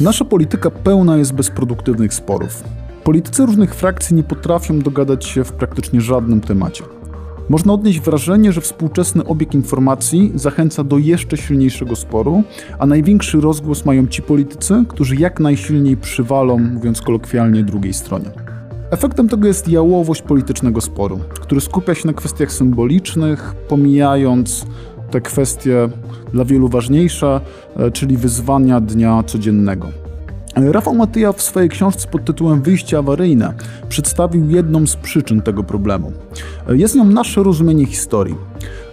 Nasza polityka pełna jest bezproduktywnych sporów. Politycy różnych frakcji nie potrafią dogadać się w praktycznie żadnym temacie. Można odnieść wrażenie, że współczesny obieg informacji zachęca do jeszcze silniejszego sporu, a największy rozgłos mają ci politycy, którzy jak najsilniej przywalą, mówiąc kolokwialnie, drugiej stronie. Efektem tego jest jałowość politycznego sporu, który skupia się na kwestiach symbolicznych, pomijając te kwestie dla wielu ważniejsze, e, czyli wyzwania dnia codziennego. Rafał Matyja w swojej książce pod tytułem Wyjście awaryjne przedstawił jedną z przyczyn tego problemu. E, jest nią nasze rozumienie historii.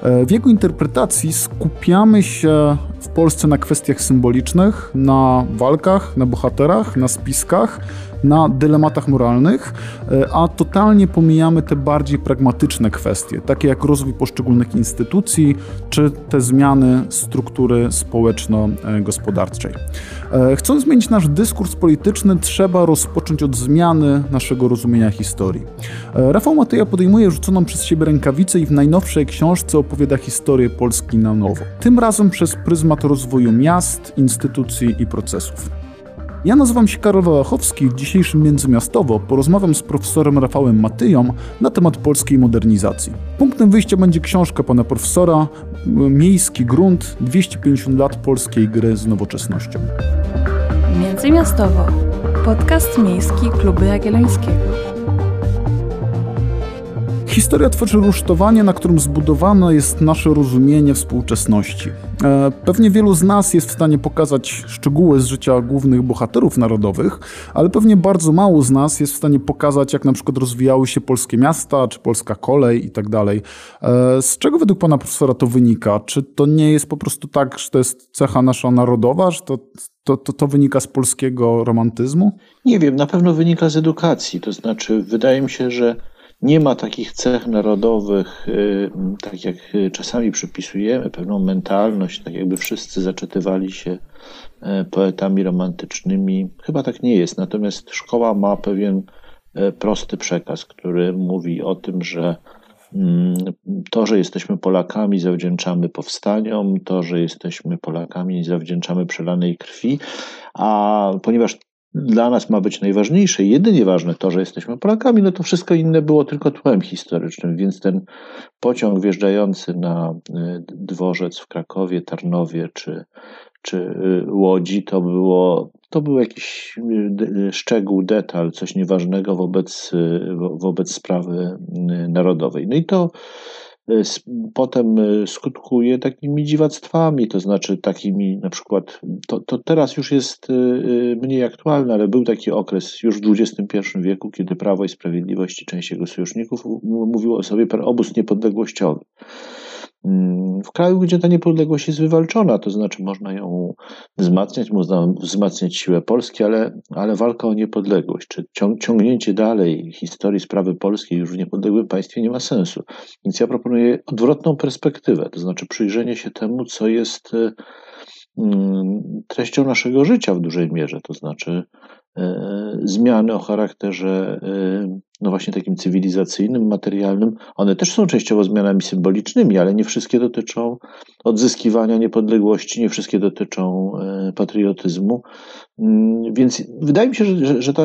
E, w jego interpretacji skupiamy się w Polsce na kwestiach symbolicznych, na walkach, na bohaterach, na spiskach, na dylematach moralnych, e, a totalnie pomijamy te bardziej pragmatyczne kwestie, takie jak rozwój poszczególnych instytucji, czy te zmiany struktury społeczno-gospodarczej. E, chcąc zmienić nasz dyskurs polityczny, trzeba rozpocząć od zmiany naszego rozumienia historii. E, Rafał Matyja podejmuje rzuconą przez siebie rękawicę i w najnowszej książce opowiada historię Polski na nowo. Tym razem przez pryzmat rozwoju miast, instytucji i procesów. Ja nazywam się Karol Wałachowski. W dzisiejszym Międzymiastowo porozmawiam z profesorem Rafałem Matyją na temat polskiej modernizacji. Punktem wyjścia będzie książka pana profesora Miejski grunt 250 lat polskiej gry z nowoczesnością. Międzymiastowo. Podcast miejski Kluby Jagiellońskiego. Historia tworzy rusztowanie, na którym zbudowane jest nasze rozumienie współczesności. E, pewnie wielu z nas jest w stanie pokazać szczegóły z życia głównych bohaterów narodowych, ale pewnie bardzo mało z nas jest w stanie pokazać, jak na przykład rozwijały się polskie miasta, czy polska kolej i tak dalej. E, z czego według pana profesora to wynika? Czy to nie jest po prostu tak, że to jest cecha nasza narodowa, że to to, to, to wynika z polskiego romantyzmu? Nie wiem, na pewno wynika z edukacji. To znaczy, wydaje mi się, że nie ma takich cech narodowych, y, tak jak czasami przypisujemy, pewną mentalność, tak jakby wszyscy zaczytywali się e, poetami romantycznymi. Chyba tak nie jest. Natomiast szkoła ma pewien e, prosty przekaz, który mówi o tym, że mm, to, że jesteśmy Polakami, zawdzięczamy powstaniom, to, że jesteśmy Polakami, zawdzięczamy przelanej krwi, a ponieważ dla nas ma być najważniejsze jedynie ważne to, że jesteśmy Polakami, no to wszystko inne było tylko tłem historycznym, więc ten pociąg wjeżdżający na y, dworzec w Krakowie, Tarnowie czy, czy y, Łodzi to było, to był jakiś y, szczegół, detal, coś nieważnego wobec, wobec sprawy narodowej. No i to potem y, skutkuje takimi dziwactwami, to znaczy takimi na przykład, to, to teraz już jest y, mniej aktualne, ale był taki okres już w XXI wieku, kiedy Prawo i Sprawiedliwość i część jego sojuszników mówiło o sobie obóz niepodległościowy. W kraju, gdzie ta niepodległość jest wywalczona, to znaczy można ją wzmacniać, można wzmacniać siłę Polski, ale, ale walka o niepodległość, czy ciągnięcie dalej historii sprawy polskiej już w niepodległym państwie nie ma sensu. Więc ja proponuję odwrotną perspektywę, to znaczy przyjrzenie się temu, co jest treścią naszego życia w dużej mierze, to znaczy e, zmiany o charakterze e, no właśnie takim cywilizacyjnym, materialnym, one też są częściowo zmianami symbolicznymi, ale nie wszystkie dotyczą odzyskiwania niepodległości, nie wszystkie dotyczą e, patriotyzmu. Mm, więc wydaje mi się, że, że, ta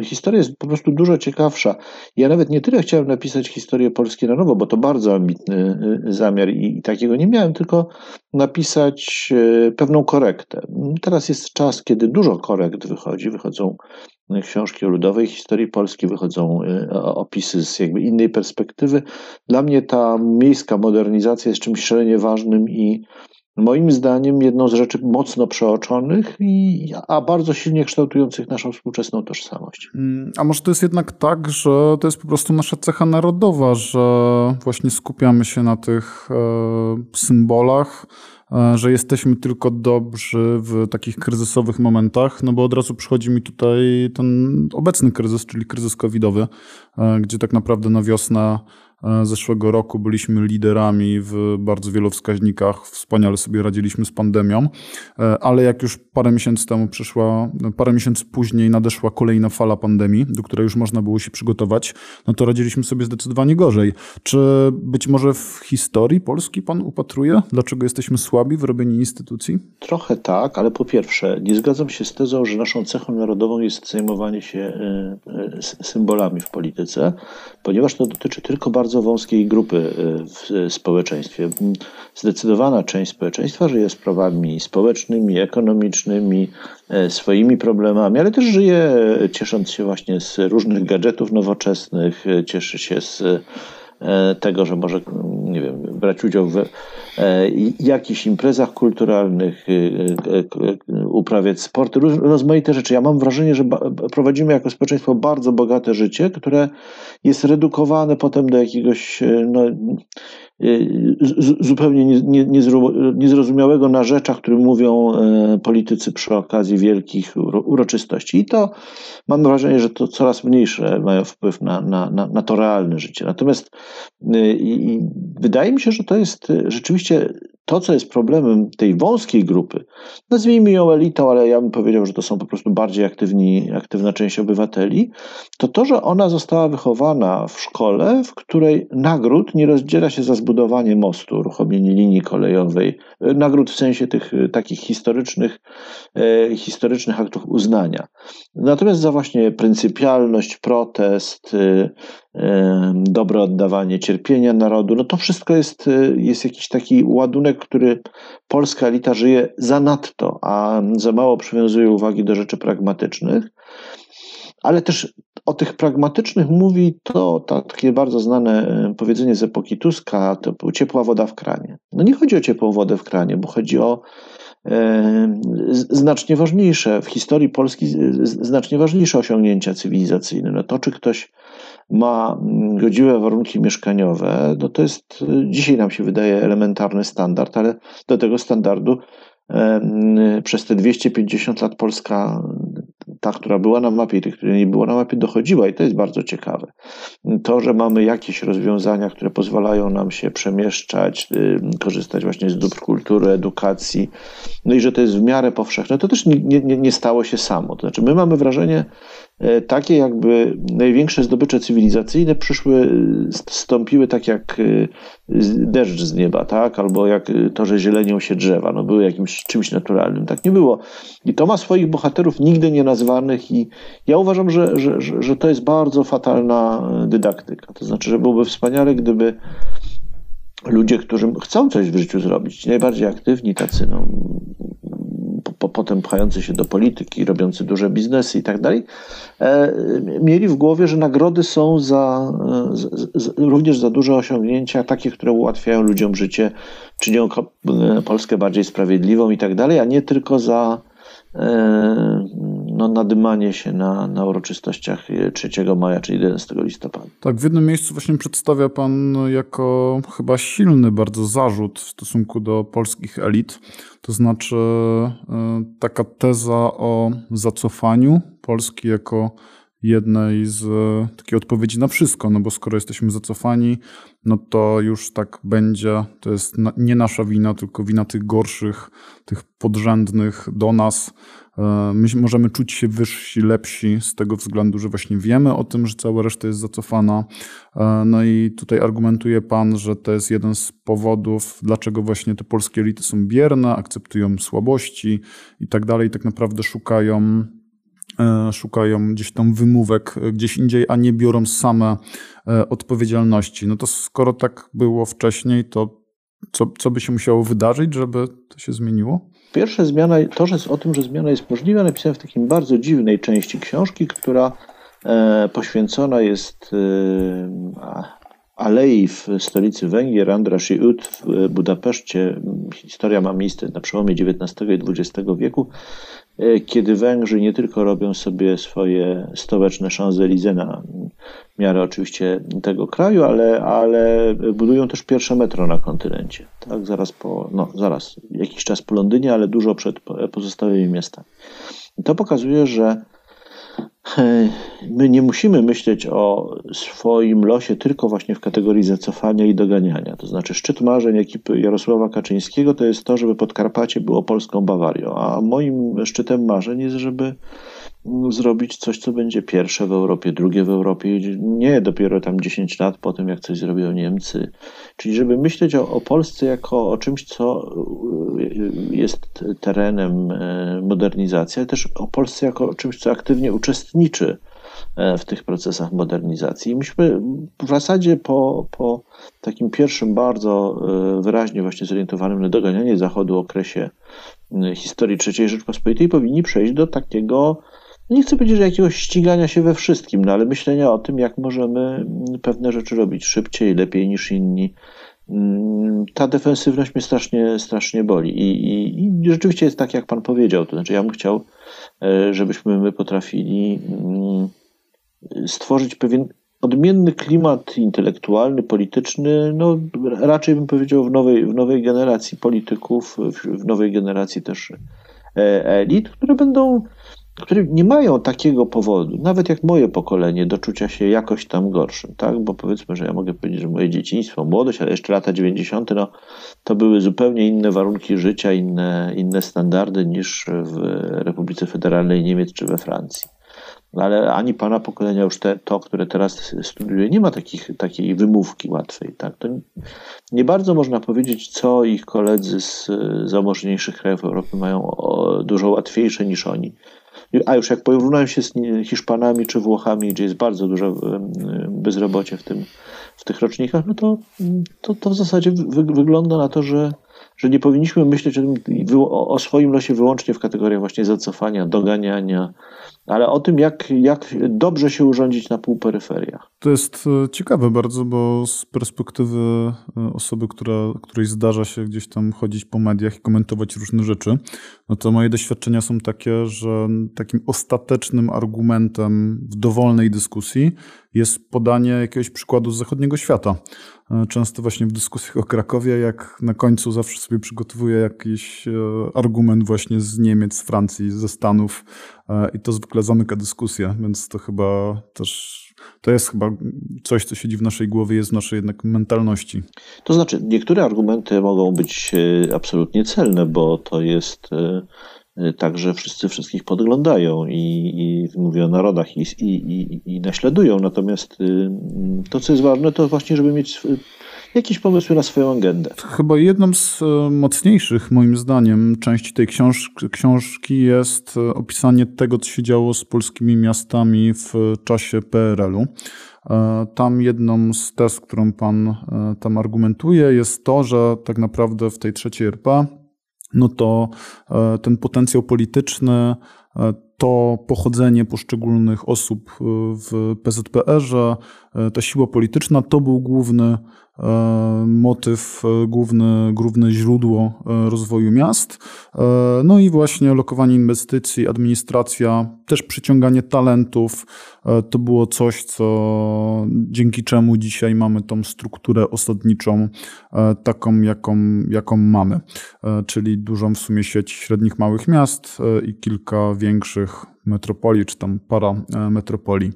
y, historia jest po prostu dużo ciekawsza. Ja nawet nie tyle chciałem napisać historię Polski na nowo, bo to bardzo ambitny y, zamiar i, i takiego nie miałem, tylko napisać e, pewną korektę. Teraz jest czas, kiedy dużo korekt wychodzi, wychodzą książki o ludowej historii Polski, wychodzą y, opisy z jakby innej perspektywy. Dla mnie ta miejska modernizacja jest czymś szalenie ważnym i moim zdaniem jedną z rzeczy mocno przeoczonych, i, a bardzo silnie kształtujących naszą współczesną tożsamość. Mm, a może to jest jednak tak, że to jest po prostu nasza cecha narodowa, że właśnie skupiamy się na tych e, symbolach, że jesteśmy tylko dobrzy w takich kryzysowych momentach, no bo od razu przychodzi mi tutaj ten obecny kryzys, czyli kryzys covidowy, e, gdzie tak naprawdę na wiosnę e, zeszłego roku byliśmy liderami w bardzo wielu wskaźnikach, wspaniale sobie radziliśmy z pandemią, e, ale jak już parę miesięcy temu przyszła, parę miesięcy później nadeszła kolejna fala pandemii, do której już można było się przygotować, no to radziliśmy sobie zdecydowanie gorzej. Czy być może w historii Polski pan upatruje? Dlaczego jesteśmy słabi w robieniu instytucji? Trochę tak, ale po pierwsze, nie zgadzam się z tezą, że naszą cechą narodową jest zajmowanie się e, e, symbolami w polityce, ponieważ to dotyczy tylko bardzo wąskiej grupy e, w społeczeństwie. Zdecydowana część społeczeństwa żyje sprawami społecznymi, ekonomicznymi, swoimi problemami, ale też żyje ciesząc się właśnie z różnych gadżetów nowoczesnych, cieszy się z E, tego, że może nie wiem, brać udział w e, jakichś imprezach kulturalnych, e, uprawiać sport, rozmaite rzeczy. Ja mam wrażenie, że prowadzimy jako społeczeństwo bardzo bogate życie, które jest redukowane potem do jakiegoś no, zupełnie niezrozumiałego na rzeczach, które mówią politycy przy okazji wielkich uroczystości. I to mam wrażenie, że to coraz mniejsze mają wpływ na, na, na, na to realne życie. Natomiast i wydaje mi się, że to jest rzeczywiście to, co jest problemem tej wąskiej grupy, nazwijmy ją elitą, ale ja bym powiedział, że to są po prostu bardziej aktywni, aktywna część obywateli, to to, że ona została wychowana w szkole, w której nagród nie rozdziela się za zbudowanie mostu, uruchomienie linii kolejowej, nagród w sensie tych takich historycznych, e, historycznych aktów uznania. Natomiast za właśnie pryncypialność, protest, e, dobre oddawanie cierpienia narodu. No to wszystko jest, jest jakiś taki ładunek, który polska elita żyje zanadto, a za mało przywiązuje uwagi do rzeczy pragmatycznych. Ale też o tych pragmatycznych mówi to, takie bardzo znane y, powiedzenie z epoki Tuska, to ciepła woda w kranie. No nie chodzi o ciepłą wodę w kranie, bo chodzi o znacznie ważniejsze, w historii Polski znacznie ważniejsze osiągnięcia cywilizacyjne. No to, czy ktoś ma godziwe warunki mieszkaniowe, no to jest, dzisiaj nam się wydaje elementarny standard, ale do tego standardu przez te 250 lat Polska ta, która była na mapie i tych, które nie było na mapie, dochodziła i to jest bardzo ciekawe. To, że mamy jakieś rozwiązania, które pozwalają nam się przemieszczać, y, korzystać właśnie z dóbr kultury, edukacji, no i że to jest w miarę powszechne, to też nie, nie, nie stało się samo. To znaczy, my mamy wrażenie, takie jakby największe zdobycze cywilizacyjne przyszły, stąpiły tak jak e, deszcz z nieba, tak? Albo jak to, że zielenią się drzewa, no były jakimś czymś naturalnym. Tak nie było. I to ma swoich bohaterów nigdy nie nazwanych i ja uważam, że, że, że to jest bardzo fatalna dydaktyka. To znaczy, że byłoby wspaniale, gdyby ludzie, którzy chcą coś w życiu zrobić, najbardziej aktywni tacy, no, po, potem pchający się do polityki, robiący duże biznesy i tak dalej, e, mieli w głowie, że nagrody są za, również za duże osiągnięcia, takie, które ułatwiają ludziom życie, czynią Polskę bardziej sprawiedliwą i tak dalej, a nie tylko za E, no, nadymanie się na, na uroczystościach 3 maja czy 11 listopada. Tak, w jednym miejscu właśnie przedstawia Pan jako chyba silny bardzo zarzut w stosunku do polskich elit. To znaczy e, taka teza o zacofaniu Polski jako jednej z takiej odpowiedzi na wszystko, no bo skoro jesteśmy zacofani, no to już tak będzie, to jest nie nasza wina, tylko wina tych gorszych, tych podrzędnych do nas. E, my możemy czuć się wyżsi, lepsi z tego względu, że właśnie wiemy o tym, że cała reszta jest zacofana. E, no i tutaj argumentuje Pan, że to jest jeden z powodów, dlaczego właśnie te polskie elity są bierne, akceptują słabości i tak dalej, tak naprawdę szukają szukają gdzieś tam wymówek e, gdzieś indziej, a nie biorą same e, odpowiedzialności. No to skoro tak było wcześniej, to co, co by się musiało wydarzyć, żeby to się zmieniło? Pierwsza zmiana, to, że o tym, że zmiana jest możliwa, napisałem w takiej bardzo dziwnej części książki, która poświęcona jest alei w stolicy Węgier, Andrasi Ut w Budapeszcie. Historia ma miejsce na przełomie XIX i XX wieku. E, kiedy Węgrzy nie tylko robią sobie swoje stołeczne Champs-Élysées na miarę oczywiście tego kraju, ale, ale budują też pierwsze metro na kontynencie. Tak, zaraz po, no zaraz, jakiś czas po Londynie, ale dużo przed pozostałymi miastami. To pokazuje, że my nie musimy myśleć o swoim losie tylko właśnie w kategorii zacofania i doganiania. To znaczy, szczyt marzeń ekipy Jarosława Kaczyńskiego to jest to, żeby Podkarpacie było polską Bawarią, a moim szczytem marzeń jest, żeby zrobić coś, co będzie pierwsze w Europie, drugie w Europie, nie dopiero tam 10 lat po tym, jak coś zrobią Niemcy. Czyli żeby myśleć o, o Polsce jako o czymś, co y, jest terenem e, modernizacji, ale też o Polsce jako o czymś, co aktywnie uczestniczy e, w tych procesach modernizacji. I myśmy w zasadzie po, po takim pierwszym bardzo e, wyraźnie właśnie zorientowanym na doganianie Zachodu okresie historii III Rzeczpospolitej powinni przejść do takiego nie chcę powiedzieć, że jakiegoś ścigania się we wszystkim, no ale myślenia o tym, jak możemy pewne rzeczy robić szybciej, lepiej niż inni. Mm, ta defensywność mnie strasznie, strasznie boli. I, i, I, rzeczywiście jest tak, jak pan powiedział. To znaczy, ja bym chciał, e, żebyśmy my potrafili mm, stworzyć pewien odmienny klimat intelektualny, polityczny, no raczej bym powiedział w nowej, w nowej generacji polityków, w nowej generacji też e, elit, które będą które nie mają takiego powodu, nawet jak moje pokolenie, do czucia się jakoś tam gorszym, tak? Bo powiedzmy, że ja mogę powiedzieć, że moje dzieciństwo, młodość, ale jeszcze lata 90., no, to były zupełnie inne warunki życia, inne, inne standardy niż w Republice Federalnej Niemiec czy we Francji. Ale ani pana pokolenia już te, to, które teraz studiuje, nie ma takich, takiej wymówki łatwej. Tak? To nie bardzo można powiedzieć, co ich koledzy z zamożniejszych krajów Europy mają dużo łatwiejsze niż oni a już jak porównałem się z Hiszpanami czy Włochami, gdzie jest bardzo duże bezrobocie w, tym, w tych rocznikach, no to, to, to w zasadzie wy, wygląda na to, że, że nie powinniśmy myśleć o, o, swoim losie wyłącznie w kategoriach właśnie zacofania, doganiania, ale o tym, jak, jak dobrze się urządzić na półperyferiach. To jest e, ciekawe bardzo, bo z perspektywy e, osoby, która, której zdarza się gdzieś tam chodzić po mediach i komentować różne rzeczy, no to moje doświadczenia są takie, że takim ostatecznym argumentem w dowolnej dyskusji jest podanie jakiegoś przykładu z zachodniego świata. E, często właśnie w dyskusjach o Krakowie, jak na końcu zawsze sobie przygotowuję jakiś argument właśnie z Niemiec, z Francji, ze Stanów i to zwykle zamyka dyskusję, więc to chyba też to jest chyba coś, co siedzi w naszej głowie, jest w naszej jednak mentalności. To znaczy, niektóre argumenty mogą być e, absolutnie celne, bo to jest e, e, tak, że wszyscy wszystkich podglądają i, i mówią o narodach i, i, i, i naśladują. Natomiast to, co jest ważne, to właśnie, żeby mieć jakieś pomysły na swoją agendę. Chyba jedną z e, mocniejszych, moim zdaniem, części tej książ- książki jest e, opisanie tego, co się działo z polskimi miastami w czasie PRL-u. E, tam jedną z tez, którą pan tam argumentuje, jest to, że tak naprawdę w tej trzeciej RP no to ten potencjał polityczny, to pochodzenie poszczególnych osób w PZPR-ze, ta siła polityczna to był główny E, motyw, e, główne, główne źródło e, rozwoju miast. No i właśnie lokowanie inwestycji, administracja, też przyciąganie talentów. To było coś, co dzięki czemu dzisiaj mamy tą strukturę osadniczą, taką, jaką, jaką mamy. Czyli dużą w sumie sieć średnich małych miast i kilka większych metropolii, czy tam para metropolii.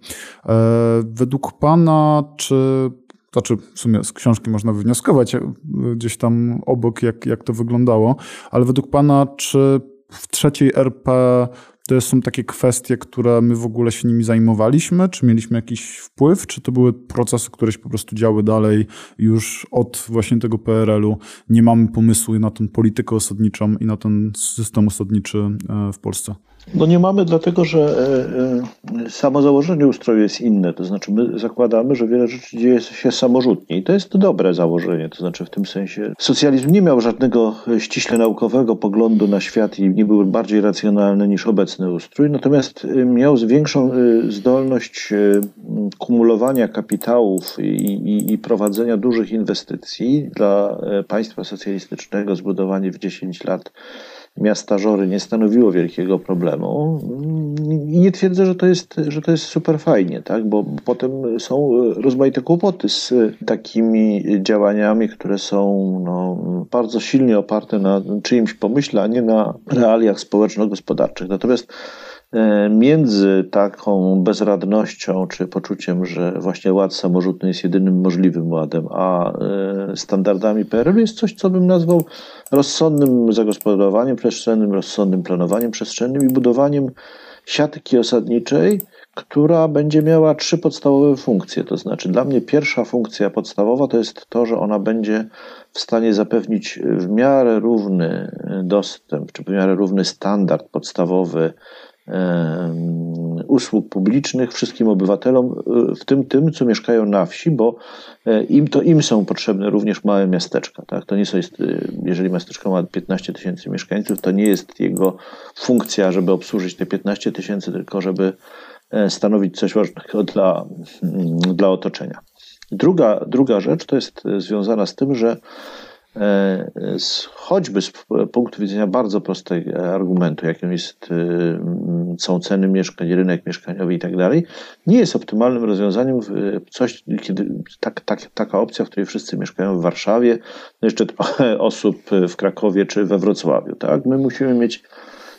Według Pana, czy znaczy w sumie z książki można wywnioskować e, gdzieś tam obok, jak, jak to wyglądało, ale według Pana, czy w trzeciej RP to są takie kwestie, które my w ogóle się nimi zajmowaliśmy? Czy mieliśmy jakiś wpływ? Czy to były procesy, które się po prostu działy dalej już od właśnie tego PRL-u? Nie mamy pomysłu na tę politykę osadniczą i na ten system osadniczy e, w Polsce? No nie mamy, dlatego że e, e, samo założenie ustroju jest inne. To znaczy, my zakładamy, że wiele rzeczy dzieje się samorzutnie i to jest dobre założenie. To znaczy, w tym sensie socjalizm nie miał żadnego ściśle naukowego poglądu na świat i nie był bardziej racjonalny niż obecny ustrój, natomiast e, miał większą zdolność kumulowania kapitałów i, i, i prowadzenia dużych inwestycji dla państwa socjalistycznego, zbudowanie w 10 lat miasta Żory nie stanowiło wielkiego problemu. I nie twierdzę, że to jest, że to jest super fajnie, tak? bo potem są rozmaite kłopoty z takimi działaniami, które są no, bardzo silnie oparte na czyimś pomyśle, a nie na realiach społeczno-gospodarczych. Natomiast E, między taką bezradnością czy poczuciem, że właśnie ład samorządny jest jedynym możliwym ładem, a e, standardami PRL jest coś, co bym nazwał rozsądnym zagospodarowaniem przestrzennym, rozsądnym planowaniem przestrzennym i budowaniem siatki osadniczej, która będzie miała trzy podstawowe funkcje. To znaczy, dla mnie pierwsza funkcja podstawowa to jest to, że ona będzie w stanie zapewnić w miarę równy dostęp, czy w miarę równy standard podstawowy usług publicznych wszystkim obywatelom, e, w tym tym, co mieszkają na wsi, bo e, im to im są potrzebne również małe miasteczka. Tak? To nie jest, e, jeżeli miasteczko ma 15 tysięcy mieszkańców, to nie jest jego funkcja, żeby obsłużyć te 15 tysięcy, tylko żeby stanowić coś ważnego dla, mm, dla otoczenia. Druga, druga rzecz to jest związana z tym, że choćby z punktu widzenia bardzo prostego argumentu, jakim jest, e, są ceny mieszkań, rynek mieszkaniowy i tak dalej, nie jest optymalnym rozwiązaniem coś, kiedy tak, tak, taka opcja, w której wszyscy mieszkają w Warszawie, no jeszcze trochę osób w Krakowie czy we Wrocławiu. Tak? My musimy mieć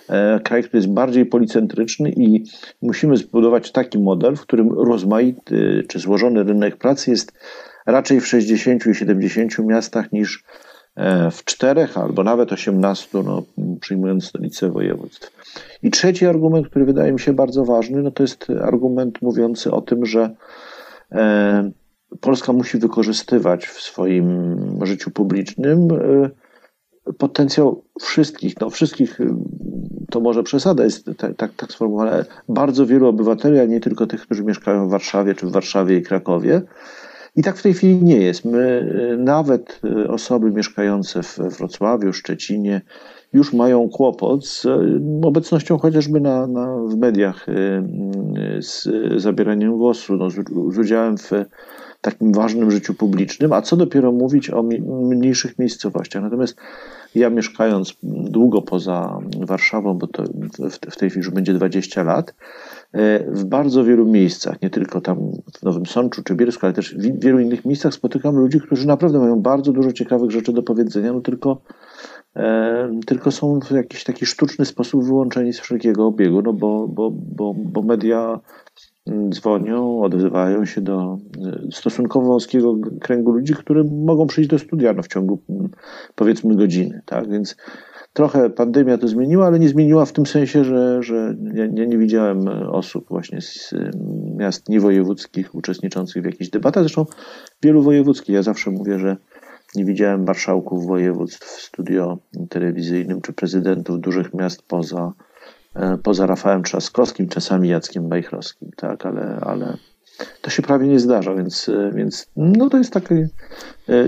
e, kraj, który jest bardziej policentryczny i musimy zbudować taki model, w którym rozmaity czy złożony rynek pracy jest raczej w 60 i 70 miastach niż E, w czterech albo nawet osiemnastu, no, przyjmując stolicę województw. I trzeci argument, który wydaje mi się bardzo ważny, no to jest argument mówiący o tym, że e, Polska musi wykorzystywać w swoim życiu publicznym e, potencjał wszystkich, no wszystkich, to może przesada jest tak, tak, tak sformułowane, bardzo wielu obywateli, a nie tylko tych, którzy mieszkają w Warszawie, czy w Warszawie i Krakowie, i tak w tej chwili nie jest. My, y, nawet y, osoby mieszkające w Wrocławiu, Szczecinie, już mają kłopot z y, obecnością chociażby na, na, w mediach, z zabieraniem głosu, no, z, z udziałem w takim ważnym życiu publicznym, a co dopiero mówić o mniejszych miejscowościach. Natomiast ja mieszkając długo poza Warszawą, bo to w, w tej chwili już będzie 20 lat, w bardzo wielu miejscach, nie tylko tam w Nowym Sączu czy Bielsku, ale też w wielu innych miejscach spotykam ludzi, którzy naprawdę mają bardzo dużo ciekawych rzeczy do powiedzenia, no tylko, e, tylko są w jakiś taki sztuczny sposób wyłączeni z wszelkiego obiegu, no bo, bo, bo, bo media mm, dzwonią, odzywają się do e, stosunkowo wąskiego kręgu ludzi, którzy mogą przyjść do studia no, w ciągu mm, powiedzmy godziny. Tak? Więc Trochę pandemia to zmieniła, ale nie zmieniła w tym sensie, że, że ja, ja nie widziałem osób właśnie z miast niewojewódzkich uczestniczących w jakichś debatach. Zresztą wielu wojewódzkich. Ja zawsze mówię, że nie widziałem marszałków województw w studio telewizyjnym czy prezydentów dużych miast poza, e, poza Rafałem Trzaskowskim, czasami Jackiem Bajchrowskim, tak, ale, ale to się prawie nie zdarza, więc, e, więc no to jest taki e,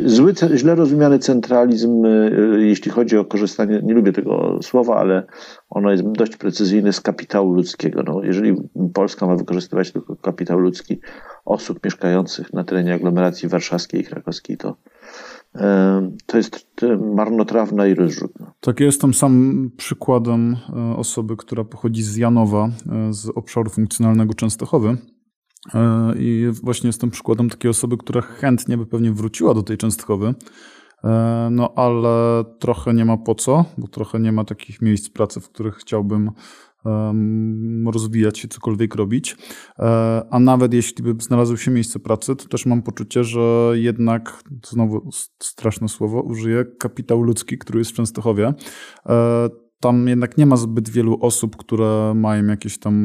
zły, źle rozumiany centralizm, e, jeśli chodzi o korzystanie, nie lubię tego słowa, ale ono jest dość precyzyjne z kapitału ludzkiego. No, jeżeli Polska ma wykorzystywać tylko kapitał ludzki osób mieszkających na terenie aglomeracji warszawskiej i krakowskiej, to to jest marnotrawna i rozrzutna. Tak, ja jestem sam przykładem osoby, która pochodzi z Janowa, z obszaru funkcjonalnego Częstochowy. E, I właśnie jestem przykładem takiej osoby, która chętnie by pewnie wróciła do tej Częstochowy, e, no ale trochę nie ma po co, bo trochę nie ma takich miejsc pracy, w których chciałbym rozwijać się, cokolwiek robić. E, a nawet jeśli by znalazło się miejsce pracy, to też mam poczucie, że jednak, znowu straszne słowo, użyję kapitał ludzki, który jest w Częstochowie tam jednak nie ma zbyt wielu osób, które mają jakieś tam,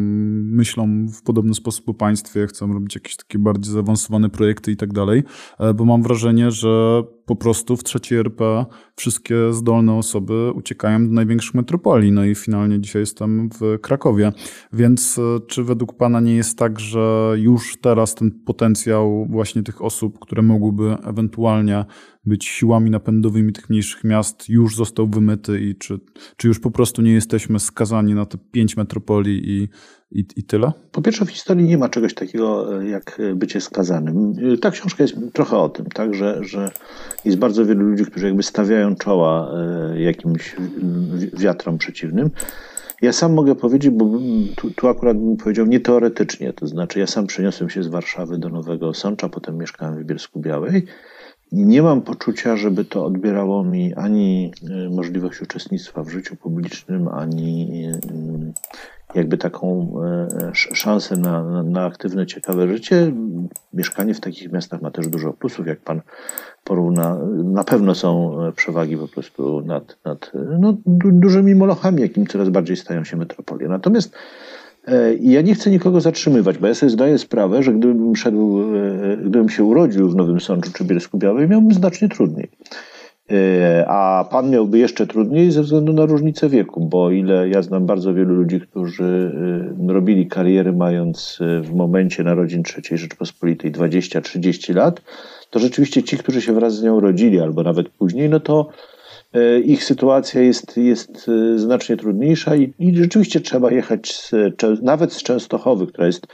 myślą w podobny sposób o państwie, chcą robić jakieś takie bardziej zaawansowane projekty i tak dalej, e, bo mam wrażenie, że po prostu w trzeciej RP wszystkie zdolne osoby uciekają do największych metropolii, no i finalnie dzisiaj jestem w Krakowie. Więc e, czy według Pana nie jest tak, że już teraz ten potencjał właśnie tych osób, które mogłyby ewentualnie być siłami napędowymi tych mniejszych miast, już został wymyty i czy, czy już po prostu nie jesteśmy skazani na te pięć metropolii i, i, i tyle? Po pierwsze, w historii nie ma czegoś takiego e, jak bycie skazanym. E, ta książka jest trochę o tym, tak, że, że jest bardzo wielu ludzi, którzy jakby stawiają czoła e, jakimś wiatrom przeciwnym. Ja sam mogę powiedzieć, bo tu, tu, akurat bym powiedział nie teoretycznie, to znaczy ja sam przeniosłem się z Warszawy do Nowego Sącza, potem mieszkałem w Bielsku Białej nie mam poczucia, żeby to odbierało mi ani możliwość uczestnictwa w życiu publicznym, ani jakby taką szansę na, na aktywne, ciekawe życie. Mieszkanie w takich miastach ma też dużo plusów, jak pan porówna. Na pewno są przewagi po prostu nad, nad no, dużymi molochami, jakim coraz bardziej stają się metropolie. Natomiast E, ja nie chcę nikogo zatrzymywać, bo ja sobie zdaję sprawę, że gdybym szedł, e, gdybym się urodził w Nowym Sączu czy Bielsku Białej, miałbym znacznie trudniej. E, a pan miałby jeszcze trudniej ze względu na różnicę wieku, bo ile ja znam bardzo wielu ludzi, którzy robili karierę mając w momencie narodzin III Rzeczpospolitej 20-30 lat, to rzeczywiście ci, którzy się wraz z nią rodzili, albo nawet później, no to E, ich sytuacja jest, jest e, znacznie trudniejsza i, i rzeczywiście trzeba jechać z, nawet z Częstochowy, która jest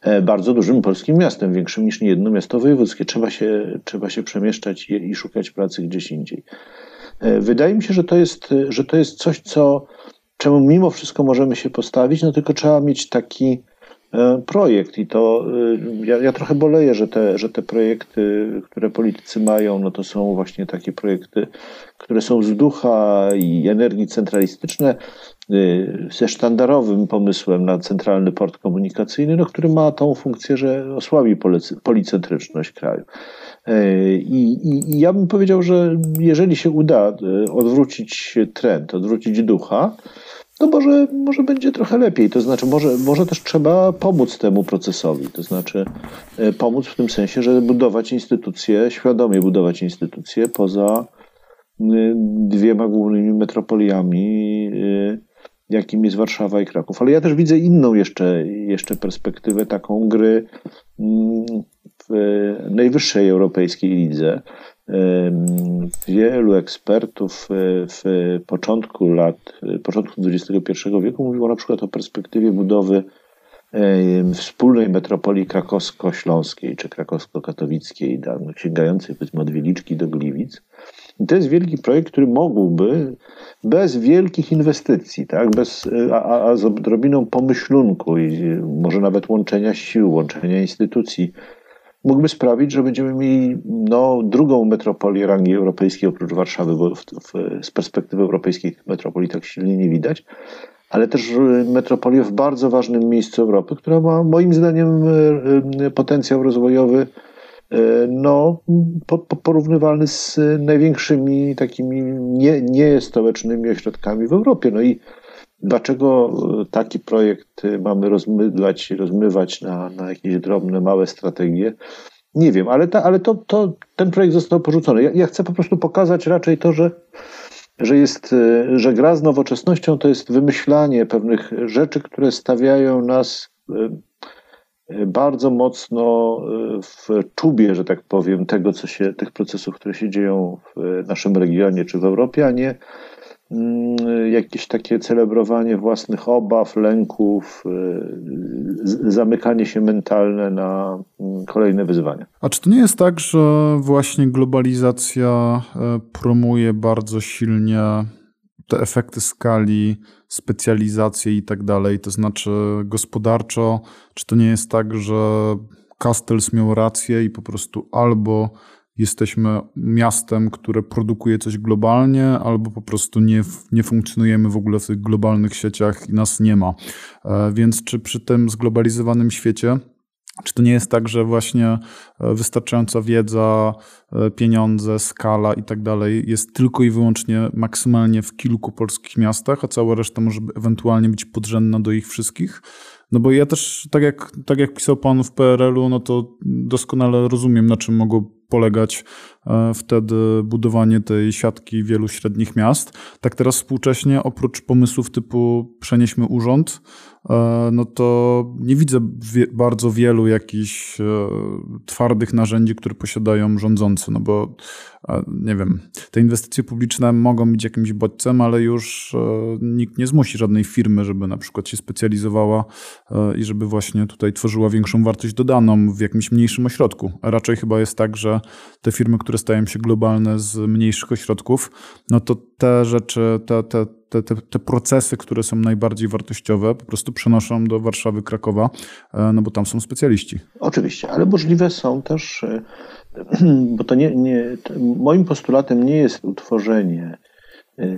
e, bardzo dużym polskim miastem, większym niż niejedno miasto wojewódzkie. Trzeba się, trzeba się przemieszczać i, i szukać pracy gdzieś indziej. Wydaje mi się, że to jest, że to jest coś, co, czemu mimo wszystko możemy się postawić, no tylko trzeba mieć taki E, projekt i to e, ja, ja, trochę boleję, że te, że te projekty, które politycy mają, no to są właśnie takie projekty, które są z ducha i energii centralistyczne, e, ze sztandarowym pomysłem na centralny port komunikacyjny, no, który ma tą funkcję, że osłabi policentryczność kraju. I, i, I ja bym powiedział, że jeżeli się uda odwrócić trend, odwrócić ducha, no może, może będzie trochę lepiej. To znaczy, może, może też trzeba pomóc temu procesowi. To znaczy, e, pomóc w tym sensie, że budować instytucje, świadomie budować instytucje poza dwiema głównymi metropoliami, e, jakim jest Warszawa i Kraków. Ale ja też widzę inną jeszcze, jeszcze perspektywę, taką gry w najwyższej europejskiej lidze Wielu ekspertów w początku lat, początku XXI wieku mówiło na przykład o perspektywie budowy wspólnej metropolii krakowsko-śląskiej czy krakowsko-katowickiej, sięgającej powiedzmy od Wieliczki do Gliwic. I to jest wielki projekt, który mógłby bez wielkich inwestycji, tak, bez, a, a z odrobiną pomyślunku i może nawet łączenia sił, łączenia instytucji, mógłby sprawić, że będziemy mieli no, drugą metropolię rangi europejskiej oprócz Warszawy, bo w, w, z perspektywy europejskiej metropolii tak silnie nie widać, ale też metropolię w bardzo ważnym miejscu Europy, która ma moim zdaniem e, e, potencjał rozwojowy no, po, po, porównywalny z największymi takimi nie, nie ośrodkami w Europie. No i Dlaczego e, taki projekt e, mamy rozmydlać, rozmywać na, na jakieś drobne, małe strategie? Nie wiem, ale, ta, ale to, to, ten projekt został porzucony. Ja, ja chcę po prostu pokazać raczej to, że, że, jest, e, że gra z nowoczesnością to jest wymyślanie pewnych rzeczy, które stawiają nas bardzo mocno w czubie, że tak powiem, tego, co się, tych procesów, które się dzieją w naszym regionie czy w Europie, a nie jakieś takie celebrowanie własnych obaw, lęków, y, zamykanie się mentalne na mm, kolejne wyzwania. A czy to nie jest tak, że właśnie globalizacja e, promuje bardzo silnie te efekty skali, specjalizację i tak dalej? To znaczy gospodarczo, czy to nie jest tak, że Castells miał rację i po prostu albo jesteśmy miastem, które produkuje coś globalnie, albo po prostu nie, nie funkcjonujemy w ogóle w tych globalnych sieciach i nas nie ma. E, więc czy przy tym zglobalizowanym świecie, czy to nie jest tak, że właśnie e, wystarczająca wiedza, e, pieniądze, skala i tak dalej jest tylko i wyłącznie maksymalnie w kilku polskich miastach, a cała reszta może ewentualnie być podrzędna do ich wszystkich? No bo ja też, tak jak, tak jak pisał pan w PRL-u, no to doskonale rozumiem, na czym mogło polegać e, wtedy budowanie tej siatki wielu średnich miast. Tak teraz współcześnie, oprócz pomysłów typu przenieśmy urząd, no to nie widzę wie, bardzo wielu jakichś e, twardych narzędzi, które posiadają rządzący, no bo nie wiem, te inwestycje publiczne mogą być jakimś bodźcem, ale już nikt nie zmusi żadnej firmy, żeby na przykład się specjalizowała i żeby właśnie tutaj tworzyła większą wartość dodaną w jakimś mniejszym ośrodku. A raczej chyba jest tak, że te firmy, które stają się globalne z mniejszych ośrodków, no to te rzeczy, te, te, te, te, te procesy, które są najbardziej wartościowe, po prostu przenoszą do Warszawy, Krakowa, e, no bo tam są specjaliści. Oczywiście, ale możliwe są też, e, bo to nie, nie moim postulatem nie jest utworzenie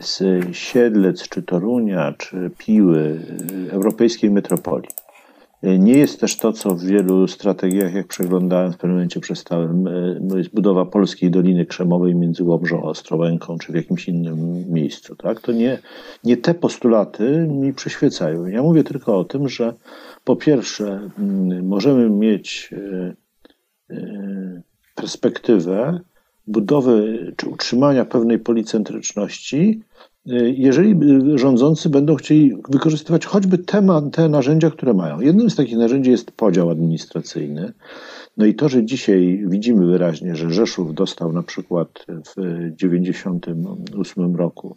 z Siedlec, czy Torunia, czy Piły, europejskiej metropolii. Nie jest też to, co w wielu strategiach, jak przeglądałem, w pewnym momencie przestałem, no jest budowa polskiej Doliny Krzemowej między Łobrzoł a Ostrołęką, czy w jakimś innym miejscu. Tak? To nie, nie te postulaty mi przyświecają. Ja mówię tylko o tym, że po pierwsze mm, możemy mieć e, e, perspektywę budowy czy utrzymania pewnej policentryczności, jeżeli rządzący będą chcieli wykorzystywać choćby te, te narzędzia, które mają. Jednym z takich narzędzi jest podział administracyjny. No i to, że dzisiaj widzimy wyraźnie, że Rzeszów dostał na przykład w 1998 roku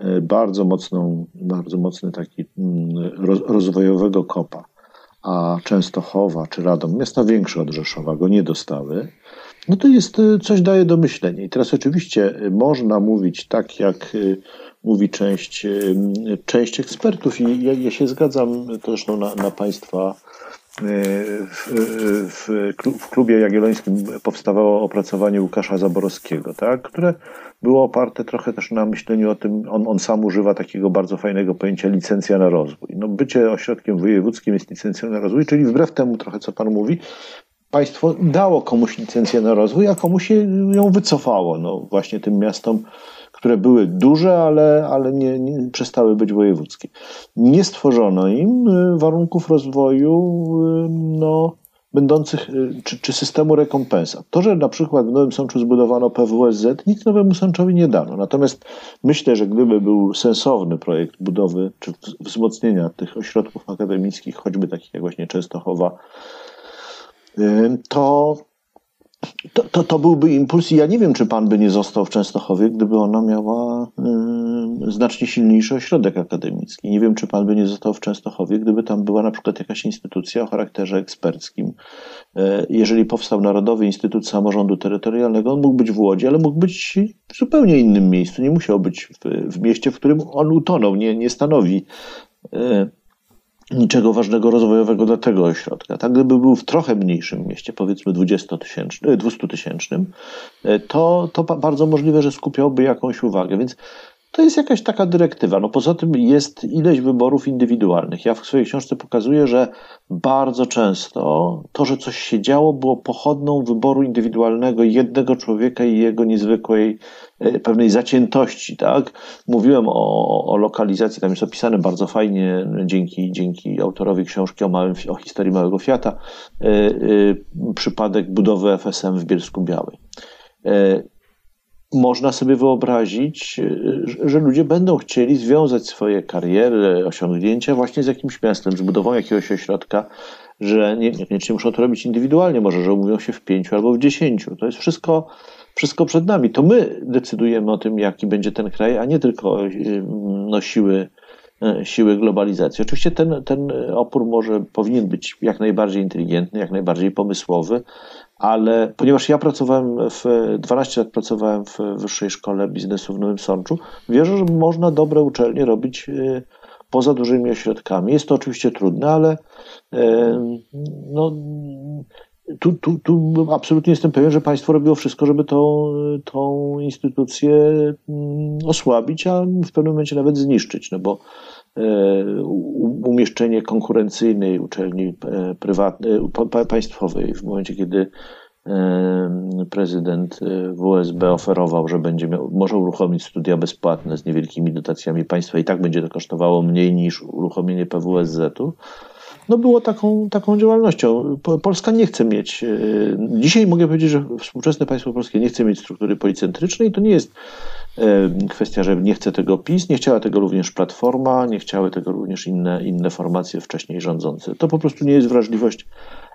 y, bardzo mocną, bardzo mocny taki mm, rozwojowego kopa, a Częstochowa czy Radom, miasta większe od Rzeszowa, go nie dostały, no to jest y, coś daje do myślenia. I teraz oczywiście można mówić tak, jak mówi część, część ekspertów i ja, ja się zgadzam zresztą na, na Państwa e, w, w, w, klubie jagiellońskim powstawało opracowanie Łukasza Zaborowskiego, tak, które było oparte trochę też na myśleniu o tym, on, on sam używa takiego bardzo fajnego pojęcia licencja na rozwój. No, bycie ośrodkiem wojewódzkim jest licencją na rozwój, czyli wbrew temu trochę, co Pan mówi, państwo dało komuś licencję na rozwój, a komuś ją wycofało. No, właśnie tym miastom które były duże, ale, ale nie, nie przestały być wojewódzkie. Nie stworzono im y, warunków rozwoju y, no, będących, y, czy, czy systemu rekompensat. To, że na przykład w Nowym Sączu zbudowano PWSZ, nic Nowemu Sączowi nie dano. Natomiast myślę, że gdyby był sensowny projekt budowy czy wzmocnienia tych ośrodków akademickich, choćby takich jak właśnie Częstochowa, to to, to, to, byłby impuls i ja nie wiem, czy pan by nie został w Częstochowie, gdyby ona miała y, znacznie silniejszy ośrodek akademicki. Nie wiem, czy pan by nie został w Częstochowie, gdyby tam była na przykład jakaś instytucja o charakterze eksperckim. Y, jeżeli powstał Narodowy Instytut Samorządu Terytorialnego, on mógł być w Łodzi, ale mógł być w zupełnie innym miejscu. Nie musiał być w, w mieście, w którym on utonął, nie, nie stanowi y, niczego ważnego rozwojowego dla tego ośrodka. Tak, gdyby był w trochę mniejszym mieście, powiedzmy 20-tysięcznym, 200-tysięcznym, e, to, to bardzo możliwe, że skupiałby jakąś uwagę. Więc to jest jakaś taka dyrektywa. No poza tym jest ileś wyborów indywidualnych. Ja w swojej książce pokazuję, że bardzo często to, że coś się działo, było pochodną wyboru indywidualnego jednego człowieka i jego niezwykłej e, pewnej zaciętości, tak? Mówiłem o, o lokalizacji, tam jest opisane bardzo fajnie dzięki, dzięki autorowi książki o, małym, o historii Małego Fiata, yy, yy, przypadek budowy FSM w Bielsku Białej. Można sobie wyobrazić, e, że ludzie będą chcieli związać swoje kariery, osiągnięcia właśnie z jakimś miastem, z budową jakiegoś ośrodka, że niekoniecznie muszą to robić indywidualnie, może, że umówią się w pięciu albo w dziesięciu. To jest wszystko, wszystko przed nami. To my decydujemy o tym, jaki będzie ten kraj, a nie tylko e, no, siły, siły globalizacji. Oczywiście ten, ten opór może powinien być jak najbardziej inteligentny, jak najbardziej pomysłowy, ale ponieważ ja pracowałem w 12 lat pracowałem w Wyższej Szkole Biznesu w Nowym Sączu, wierzę, że można dobre uczelnie robić y, poza dużymi ośrodkami. Jest to oczywiście trudne, ale y, no, tu, tu, tu absolutnie jestem pewien, że państwo robiło wszystko, żeby tą, tą instytucję mm, osłabić, a w pewnym momencie nawet zniszczyć, no bo umieszczenie konkurencyjnej uczelni prywatnej, państwowej w momencie, kiedy prezydent WSB oferował, że będzie miał, może uruchomić studia bezpłatne z niewielkimi dotacjami państwa i tak będzie to kosztowało mniej niż uruchomienie PWSZ-u, no było taką, taką działalnością. Polska nie chce mieć, dzisiaj mogę powiedzieć, że współczesne państwo polskie nie chce mieć struktury policentrycznej. To nie jest kwestia, że nie chce tego PiS, nie chciała tego również Platforma, nie chciały tego również inne, inne formacje wcześniej rządzące. To po prostu nie jest wrażliwość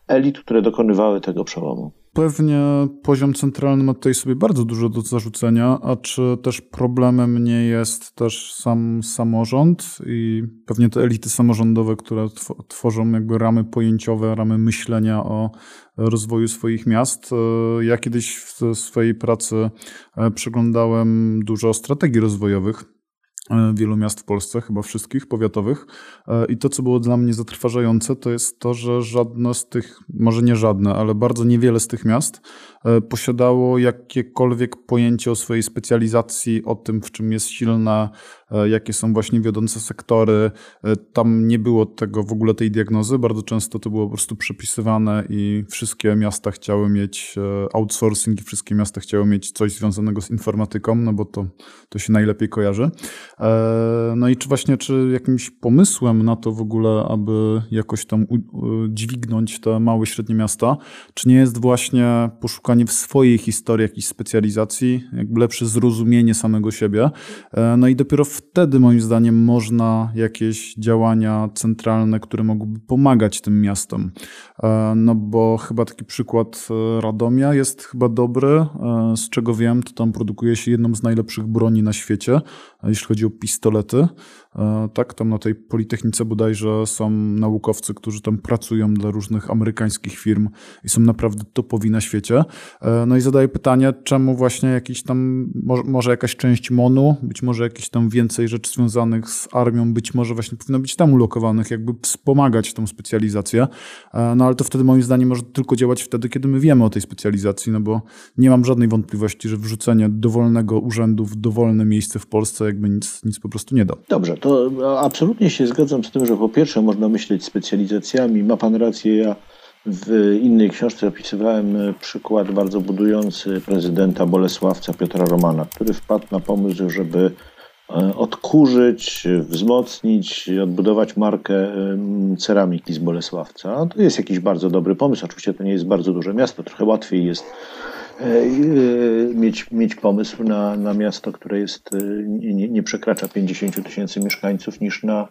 elit, które dokonywały tego przełomu. Pewnie poziom centralny ma tutaj sobie bardzo dużo do zarzucenia, a czy też problemem nie jest też sam samorząd i pewnie te elity samorządowe, które tworzą jakby ramy pojęciowe, ramy myślenia o rozwoju swoich miast. E, ja kiedyś w swojej pracy e, przeglądałem dużo strategii rozwojowych wielu miast w Polsce, chyba wszystkich powiatowych. E, I to, co było dla mnie zatrważające, to jest to, że żadne z tych, może nie żadne, ale bardzo niewiele z tych miast e, posiadało jakiekolwiek pojęcie o swojej specjalizacji, o tym, w czym jest silne, e, jakie są właśnie wiodące sektory. E, tam nie było tego w ogóle tej diagnozy. Bardzo często to było po prostu przepisywane i wszystkie miasta chciały mieć outsourcing i wszystkie miasta chciały mieć coś związanego z informatyką, no bo to, to się najlepiej kojarzy. No i czy właśnie, czy jakimś pomysłem na to w ogóle, aby jakoś tam dźwignąć te małe, średnie miasta, czy nie jest właśnie poszukanie w swojej historii jakiejś specjalizacji, jakby lepsze zrozumienie samego siebie. E, no i dopiero wtedy, moim zdaniem, można jakieś działania centralne, które mogłyby pomagać tym miastom. E, no bo chyba taki przykład e, Radomia jest chyba dobry. Z czego wiem, to tam produkuje się jedną z najlepszych broni na świecie, jeśli chodzi o pistolety. Tak, tam na tej Politechnice bodajże są naukowcy, którzy tam pracują dla różnych amerykańskich firm i są naprawdę topowi na świecie. E, no i zadaję pytanie, czemu właśnie jakiś tam, może, może jakaś część MONU, być może jakieś tam więcej rzeczy związanych z armią, być może właśnie powinno być tam ulokowanych, jakby wspomagać tą specjalizację. E, no ale to wtedy moim zdaniem może tylko działać wtedy, kiedy my wiemy o tej specjalizacji, no bo nie mam żadnej wątpliwości, że wrzucenie dowolnego urzędu w dowolne miejsce w Polsce jakby nic, nic po prostu nie da. Dobrze, to absolutnie się zgadzam z tym, że po pierwsze można myśleć specjalizacjami. Ma pan rację, ja w innej książce opisywałem e, przykład bardzo budujący prezydenta Bolesławca Piotra Romana, który wpadł na pomysł, żeby e, odkurzyć, wzmocnić, odbudować markę ceramiki z Bolesławca. To jest jakiś bardzo dobry pomysł. Oczywiście to nie jest bardzo duże miasto, trochę łatwiej jest mieć, mieć pomysł na, na miasto, które jest, nie, nie przekracza 50 tysięcy mieszkańców, niż na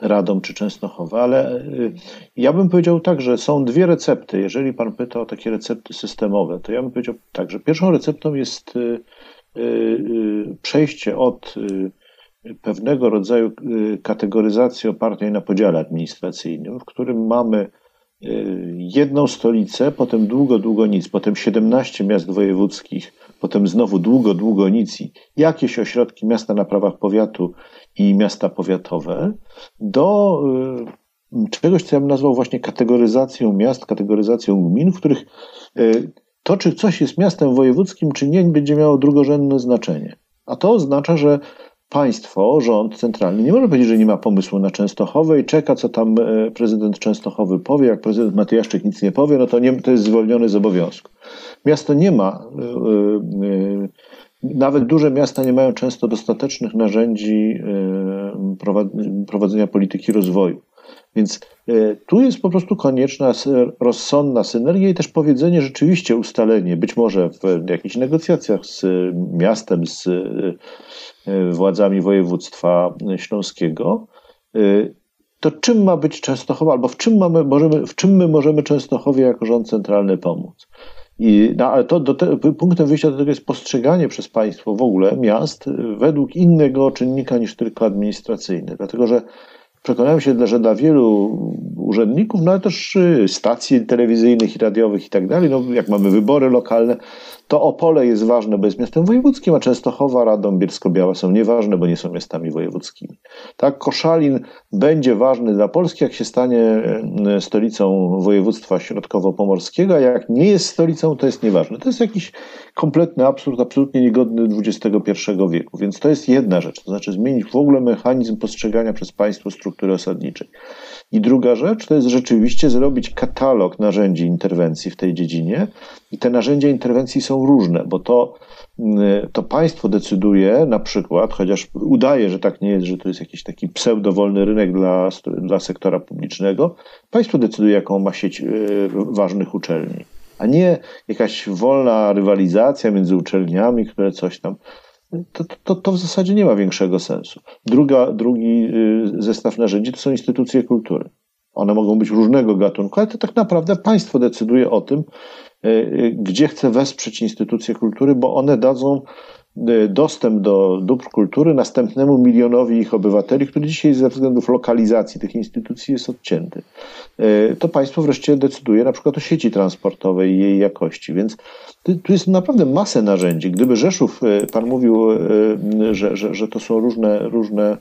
Radom czy Częstochowa, ale ja bym powiedział tak, że są dwie recepty. Jeżeli pan pyta o takie recepty systemowe, to ja bym powiedział tak, że pierwszą receptą jest przejście od pewnego rodzaju kategoryzacji opartej na podziale administracyjnym, w którym mamy jedną stolicę, potem długo, długo nic, potem 17 miast wojewódzkich, potem znowu długo, długo nic i jakieś ośrodki miasta na prawach powiatu i miasta powiatowe do y, czegoś, co ja bym nazwał właśnie kategoryzacją miast, kategoryzacją gmin, w których y, to, czy coś jest miastem wojewódzkim, czy nie, będzie miało drugorzędne znaczenie. A to oznacza, że państwo, rząd centralny nie może powiedzieć, że nie ma pomysłu na Częstochowę i czeka, co tam y, prezydent Częstochowy powie. Jak prezydent Matyjaszczyk nic nie powie, no to, nie, to jest zwolniony z obowiązku. Miasto nie ma nawet duże miasta nie mają często dostatecznych narzędzi e, prowadzenia polityki rozwoju. Więc e, tu jest po prostu konieczna rozsądna synergia i też powiedzenie, rzeczywiście ustalenie, być może w jakichś negocjacjach z miastem, z e, władzami województwa śląskiego, to czym ma być Częstochowa, albo w czym, mamy, możemy, w czym my możemy Częstochowie jako rząd centralny pomóc. I, no, ale to te, punktem wyjścia do tego jest postrzeganie przez państwo w ogóle miast według innego czynnika niż tylko administracyjny. Dlatego, że przekonałem się, że dla wielu urzędników, no ale też y, stacji telewizyjnych i radiowych i tak dalej, no jak mamy wybory lokalne, to Opole jest ważne, bo jest miastem wojewódzkim, a Częstochowa, Radom, Bielsko-Biała są nieważne, bo nie są miastami wojewódzkimi. Tak, Koszalin będzie ważny dla Polski, jak się stanie e, stolicą województwa środkowo-pomorskiego, a jak nie jest stolicą, to jest nieważne. To jest jakiś kompletny absurd, absolutnie niegodny XXI wieku. Więc to jest jedna rzecz, to znaczy zmienić w ogóle mechanizm postrzegania przez państwo struktury osadniczej. I druga rzecz to jest rzeczywiście zrobić katalog narzędzi interwencji w tej dziedzinie. I te narzędzia interwencji są różne, bo to, mm, to państwo decyduje na przykład, chociaż udaje, że tak nie jest, że to jest jakiś taki pseudowolny rynek dla, dla sektora publicznego, państwo decyduje, jaką ma sieć y, ważnych uczelni, a nie jakaś wolna rywalizacja między uczelniami, które coś tam to, to, to w zasadzie nie ma większego sensu. Druga, drugi y, zestaw narzędzi to są instytucje kultury. One mogą być różnego gatunku, ale to tak naprawdę państwo decyduje o tym, y, y, gdzie chce wesprzeć instytucje kultury, bo one dadzą dostęp do dóbr kultury następnemu milionowi ich obywateli, który dzisiaj ze względów lokalizacji tych instytucji jest odcięty. To państwo wreszcie decyduje na przykład o sieci transportowej i jej jakości, więc tu jest naprawdę masę narzędzi. Gdyby Rzeszów, pan mówił, że, że, że to są różne, różne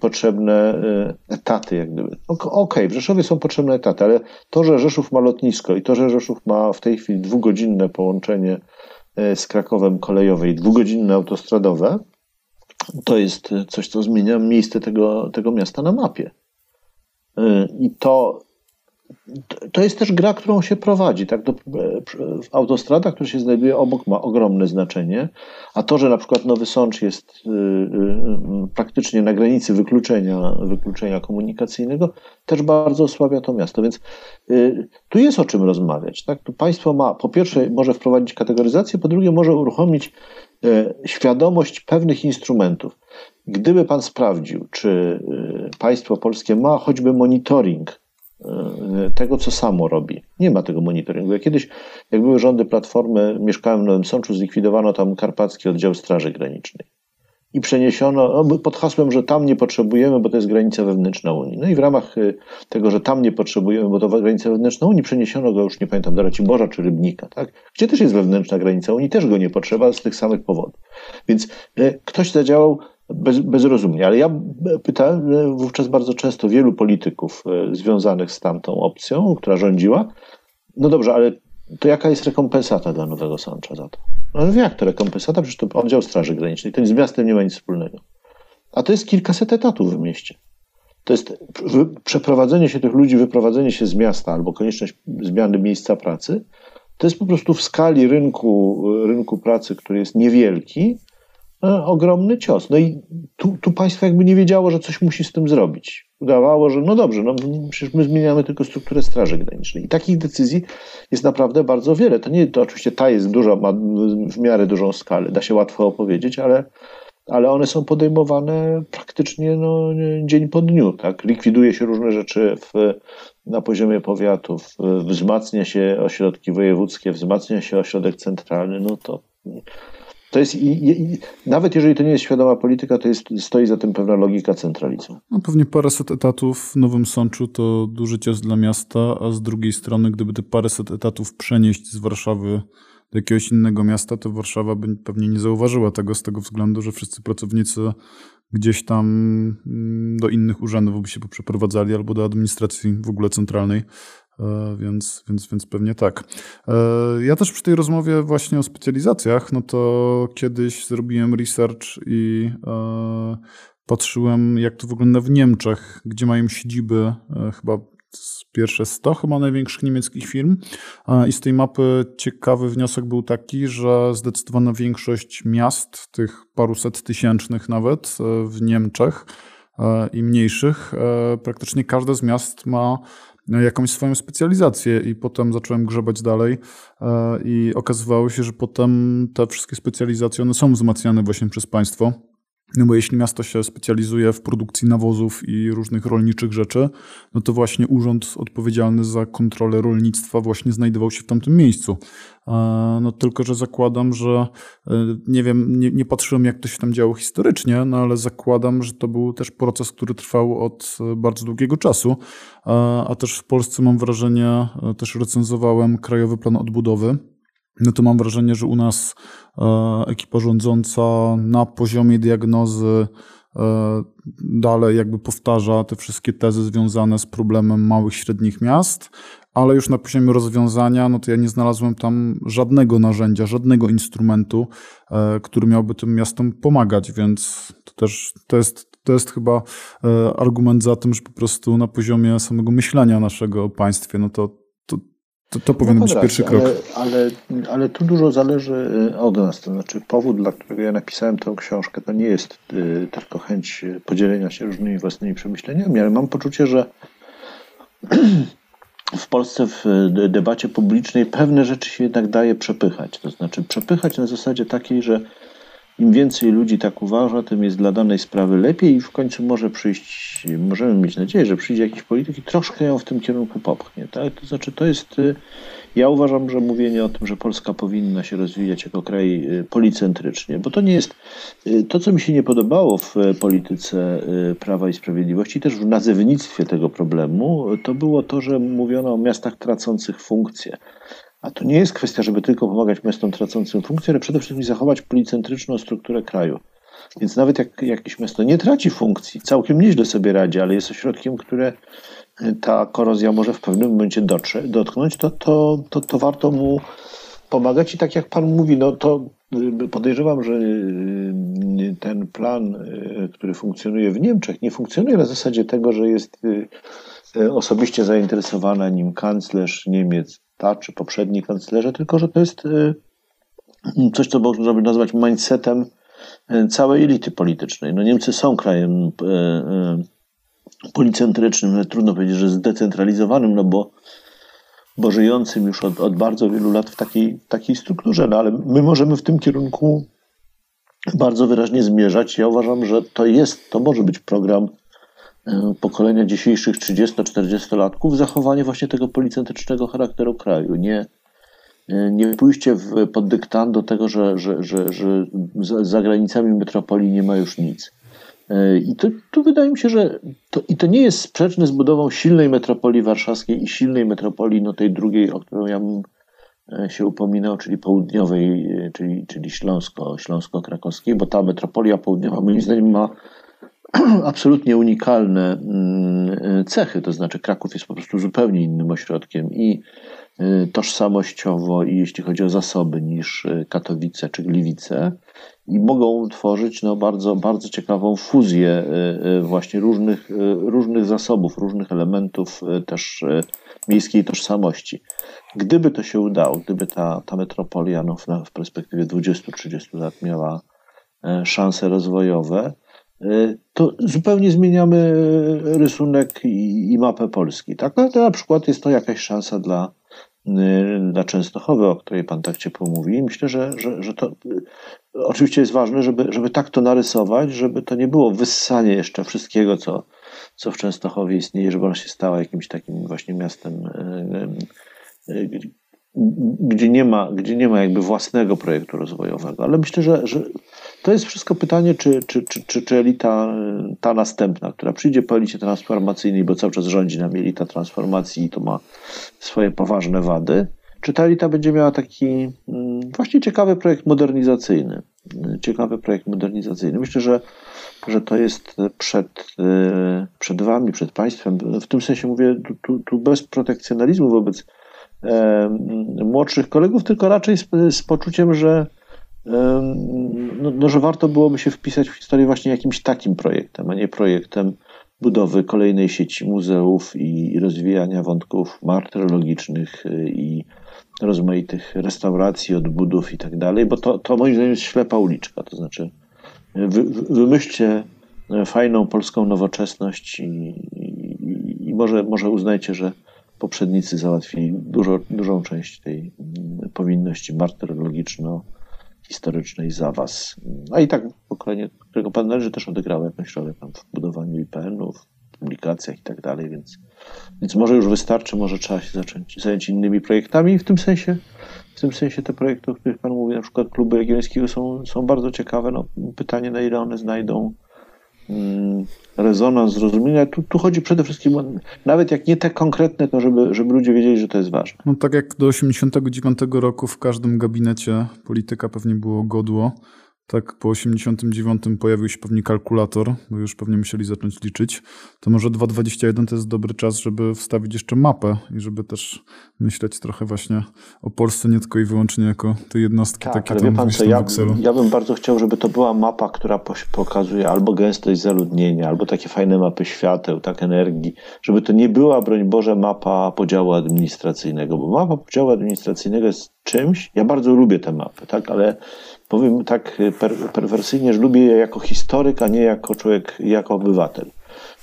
potrzebne etaty, jak gdyby. Okej, okay, w Rzeszowie są potrzebne etaty, ale to, że Rzeszów ma lotnisko i to, że Rzeszów ma w tej chwili dwugodzinne połączenie z Krakowem kolejowe i dwugodzinne autostradowe, to jest coś, co zmienia miejsce tego, tego miasta na mapie. E, I to to jest też gra, którą się prowadzi. Tak? To, autostrada, która się znajduje obok, ma ogromne znaczenie, a to, że na przykład Nowy Sącz jest y, y, y, praktycznie na granicy wykluczenia, wykluczenia komunikacyjnego, też bardzo osłabia to miasto. Więc tu jest o czym rozmawiać. Tak? Tu państwo ma, po pierwsze, może wprowadzić kategoryzację, po drugie, może uruchomić świadomość pewnych instrumentów. Gdyby pan sprawdził, czy państwo polskie ma choćby monitoring tego, co samo robi. Nie ma tego monitoringu. Ja kiedyś, jak były rządy Platformy, mieszkałem w Nowym Sączu, zlikwidowano tam Karpacki Oddział Straży Granicznej. I przeniesiono no, pod hasłem, że tam nie potrzebujemy, bo to jest granica wewnętrzna Unii. No i w ramach e, tego, że tam nie potrzebujemy, bo to granica wewnętrzna Unii, przeniesiono go już nie pamiętam, do Raciborza czy Rybnika, tak? gdzie też jest wewnętrzna granica Unii, też go nie potrzeba z tych samych powodów. Więc e, ktoś zadziałał bez, bezrozumnie. Ale ja pytałem e, wówczas bardzo często wielu polityków e, związanych z tamtą opcją, która rządziła, no dobrze, ale to jaka jest rekompensata dla Nowego Sącza za to? No jak to rekompensata? Przecież to oddział Straży Granicznej, to z miastem nie ma nic wspólnego. A to jest kilkaset etatów w mieście. To jest przeprowadzenie się tych ludzi, wyprowadzenie się z miasta albo konieczność zmiany miejsca pracy. To jest po prostu w skali rynku, rynku pracy, który jest niewielki, E, ogromny cios. No i tu, tu państwo jakby nie wiedziało, że coś musi z tym zrobić. Udawało, że no dobrze, no przecież my zmieniamy tylko strukturę Straży Granicznej. I takich decyzji jest naprawdę bardzo wiele. To nie, to oczywiście ta jest duża, ma w miarę dużą skalę, da się łatwo opowiedzieć, ale, ale one są podejmowane praktycznie no, dzień po dniu. Tak? Likwiduje się różne rzeczy w, na poziomie powiatów, wzmacnia się ośrodki wojewódzkie, wzmacnia się ośrodek centralny, no to to jest, i, i, nawet jeżeli to nie jest świadoma polityka, to jest, stoi za tym pewna logika centralizmu. No pewnie paręset etatów w Nowym Sączu to duży cios dla miasta, a z drugiej strony, gdyby te paręset etatów przenieść z Warszawy do jakiegoś innego miasta, to Warszawa by pewnie nie zauważyła tego z tego względu, że wszyscy pracownicy gdzieś tam mm, do innych urzędów by się przeprowadzali albo do administracji w ogóle centralnej. E, więc, więc, więc pewnie tak. E, ja też przy tej rozmowie właśnie o specjalizacjach, no to kiedyś zrobiłem research i e, patrzyłem, jak to wygląda w Niemczech, gdzie mają siedziby chyba pierwsze 100 chyba największych niemieckich firm. I z tej mapy ciekawy wniosek był taki, że zdecydowana większość miast, tych paruset tysięcznych nawet w Niemczech i mniejszych, praktycznie każde z miast ma jakąś swoją specjalizację i potem zacząłem grzebać dalej e, i okazywało się, że potem te wszystkie specjalizacje one są wzmacniane właśnie przez państwo. No bo jeśli miasto się specjalizuje w produkcji nawozów i różnych rolniczych rzeczy, no to właśnie urząd odpowiedzialny za kontrolę rolnictwa właśnie znajdował się w tamtym miejscu. No tylko, że zakładam, że e, nie wiem, nie, nie patrzyłem jak to się tam działo historycznie, no ale zakładam, że to był też proces, który trwał od e, bardzo długiego czasu, a też w Polsce mam wrażenie, e, też recenzowałem Krajowy Plan Odbudowy, no to mam wrażenie, że u nas ekipa rządząca na poziomie diagnozy dalej jakby powtarza te wszystkie tezy związane z problemem małych, średnich miast, ale już na poziomie rozwiązania, no to ja nie znalazłem tam żadnego narzędzia, żadnego instrumentu, e, który miałby tym miastom pomagać, więc to też to jest, to jest chyba e, argument za tym, że po prostu na poziomie samego myślenia naszego o państwie, no to, to, to, powinien no być pierwszy krok. Ale, ale, ale tu dużo zależy e, od nas. To znaczy, powód, dla którego ja napisałem tę książkę, to nie jest tylko chęć podzielenia się różnymi własnymi przemyśleniami, ale mam poczucie, że w Polsce w debacie publicznej pewne rzeczy się jednak daje przepychać. To znaczy przepychać na zasadzie takiej, że im więcej ludzi tak uważa, tym jest dla danej sprawy lepiej i w końcu może przyjść, możemy mieć nadzieję, że przyjdzie jakiś polityk i troszkę ją w tym kierunku popchnie. Tak? To znaczy, to jest. Y, ja uważam, że mówienie o tym, że Polska powinna się rozwijać jako kraj y, policentrycznie, bo to nie jest y, to, co mi się nie podobało w polityce Prawa i Sprawiedliwości, też w nazewnictwie tego problemu, to było to, że mówiono o miastach tracących funkcję. A to nie jest kwestia, żeby tylko pomagać miastom tracącym funkcję, ale przede wszystkim zachować policentryczną strukturę kraju. Więc nawet jak jakieś miasto nie traci funkcji, całkiem nieźle sobie radzi, ale jest ośrodkiem, które e, ta korozja może w pewnym momencie dotrze, dotknąć, to, to, to, to warto mu pomagać. I tak jak Pan mówi, no to e, podejrzewam, że e, ten plan, który funkcjonuje w Niemczech, nie funkcjonuje na zasadzie tego, że jest osobiście zainteresowana nim kanclerz Niemiec ta czy poprzedni kanclerze, tylko że to jest y, coś, co można by nazwać mindsetem y, całej elity politycznej. No Niemcy są krajem y, policentrycznym, ale trudno powiedzieć, że zdecentralizowanym, no bo, bo żyjącym już od, od bardzo wielu lat w takiej, takiej strukturze, no ale my możemy w tym kierunku bardzo wyraźnie zmierzać. Ja uważam, że to jest, to może być program pokolenia dzisiejszych 30-40-latków zachowanie właśnie tego policentrycznego charakteru kraju. Nie, e, nie pójście w, pod dyktando do tego, że, że, że, że za, za granicami metropolii nie ma już nic. E, I to, to wydaje mi się, że to, i to nie jest sprzeczne z budową silnej metropolii warszawskiej i silnej metropolii, no tej drugiej, o którą ja bym się upominał, czyli południowej, czyli, czyli Śląsko, Śląsko-Krakowskiej, bo ta metropolia południowa moim zdaniem ma absolutnie unikalne mm, cechy, to znaczy Kraków jest po prostu zupełnie innym ośrodkiem i y, tożsamościowo i jeśli chodzi o zasoby niż y, Katowice czy Gliwice i mogą tworzyć no, bardzo, bardzo ciekawą fuzję y, właśnie różnych, różnych zasobów, różnych elementów też miejskiej tożsamości. Gdyby to się udało, gdyby ta, ta metropolia no, w, perspektywie 20-30 lat miała szanse rozwojowe, to zupełnie zmieniamy rysunek i, i mapę Polski. Tak? Ale to na przykład jest to jakaś szansa dla, e, dla Częstochowy, o której Pan tak ciepło mówi. Myślę, że, że, że to e, oczywiście jest ważne, żeby, żeby tak to narysować, żeby to nie było wyssanie jeszcze wszystkiego, co, co w Częstochowie istnieje, żeby ona się stała jakimś takim właśnie miastem, gdzie nie ma, gdzie nie ma jakby własnego projektu rozwojowego. Ale myślę, że, że to jest wszystko pytanie, czy, czy, czy, czy, czy elita ta następna, która przyjdzie po elicie transformacyjnej, bo cały czas rządzi nam elita transformacji i to ma swoje poważne wady, czy ta elita będzie miała taki mm, właśnie ciekawy projekt modernizacyjny. Ciekawy projekt modernizacyjny. Myślę, że, że to jest przed, przed wami, przed państwem. W tym sensie mówię tu, tu bez protekcjonalizmu wobec młodszych kolegów, tylko raczej z, z poczuciem, że no, no, że warto byłoby się wpisać w historię właśnie jakimś takim projektem, a nie projektem budowy kolejnej sieci muzeów i rozwijania wątków martyrologicznych y, i rozmaitych restauracji, odbudów i tak dalej, bo to, to moim zdaniem jest ślepa uliczka. To znaczy, wy, wymyślcie fajną polską nowoczesność i, i, i, może, może uznajcie, że poprzednicy załatwili dużo, dużą część tej mm, powinności martyrologiczno- historycznej za was. A i tak pokolenie, którego pan należy, też odegrało jakąś rolę tam w budowaniu IPN-ów, publikacjach i tak dalej, więc, więc może już wystarczy, może trzeba się zacząć zająć innymi projektami. W tym sensie, w tym sensie te projekty, o których pan mówi, na przykład kluby Jagiellońskiego są, są bardzo ciekawe. No, pytanie, na ile one znajdą rezonans, zrozumienia. Tu, tu chodzi przede wszystkim, nawet jak nie te konkretne, to żeby, żeby ludzie wiedzieli, że to jest ważne. No tak jak do 89 roku w każdym gabinecie polityka pewnie było godło, tak po 89 pojawił się pewnie kalkulator, bo już pewnie musieli zacząć liczyć, to może 2.21 to jest dobry czas, żeby wstawić jeszcze mapę i żeby też myśleć trochę właśnie o Polsce nie tylko i wyłącznie jako te jednostki tak, takie ale tam wie pan co, ja, ja bym bardzo chciał, żeby to była mapa, która pokazuje albo gęstość zaludnienia, albo takie fajne mapy świateł, tak energii, żeby to nie była, broń Boże, mapa podziału administracyjnego, bo mapa podziału administracyjnego jest czymś, ja bardzo lubię te mapy, tak, ale powiem tak per, perwersyjnie, że lubię je jako historyk, a nie jako człowiek, jako obywatel.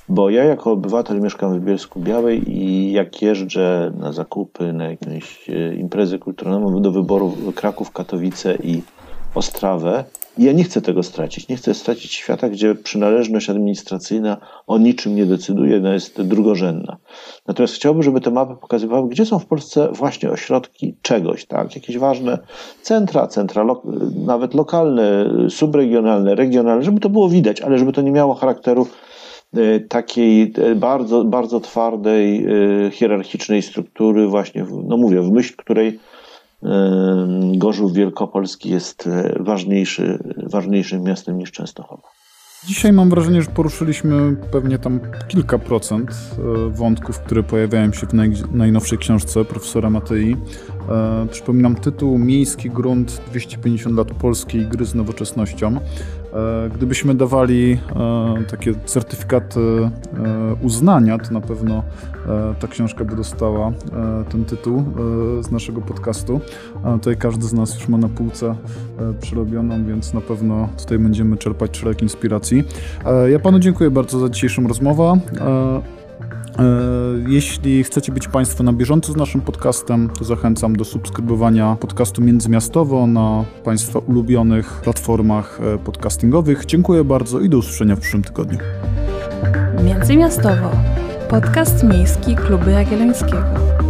Bo ja jako obywatel mieszkam w Bielsku Białej i jak jeżdżę na zakupy, na jakieś e, imprezy kulturalne, do wyboru Kraków, Katowice i Ostrawę, ja nie chcę tego stracić. Nie chcę stracić świata, gdzie przynależność administracyjna o niczym nie decyduje, ona jest drugorzędna. Natomiast chciałbym, żeby te mapy pokazywały, gdzie są w Polsce właśnie ośrodki czegoś, tak? Jakieś ważne centra, centra lo nawet lokalne, subregionalne, regionalne, żeby to było widać, ale żeby to nie miało charakteru e, takiej e, bardzo, bardzo twardej, e, hierarchicznej struktury, właśnie, no mówię, w myśl której Gorzów Wielkopolski jest ważniejszy, ważniejszym miastem niż Częstochowa. Dzisiaj mam wrażenie, że poruszyliśmy pewnie tam kilka procent wątków, które pojawiają się w naj, najnowszej książce profesora Matei. E, przypominam tytuł Miejski grunt 250 lat polskiej gry z nowoczesnością. E, gdybyśmy dawali e, takie certyfikaty uznania, to na pewno ta książka by dostała ten tytuł z naszego podcastu. Tutaj każdy z nas już ma na półce przerobioną, więc na pewno tutaj będziemy czerpać szereg inspiracji. Ja panu dziękuję bardzo za dzisiejszą rozmowę. E, jeśli chcecie być Państwo na bieżąco z naszym podcastem, to zachęcam do subskrybowania podcastu Międzymiastowo na Państwa ulubionych platformach e, podcastingowych. Dziękuję bardzo i do usłyszenia w przyszłym tygodniu. Międzymiastowo. Podcast miejski Kluby Jagiellońskiego.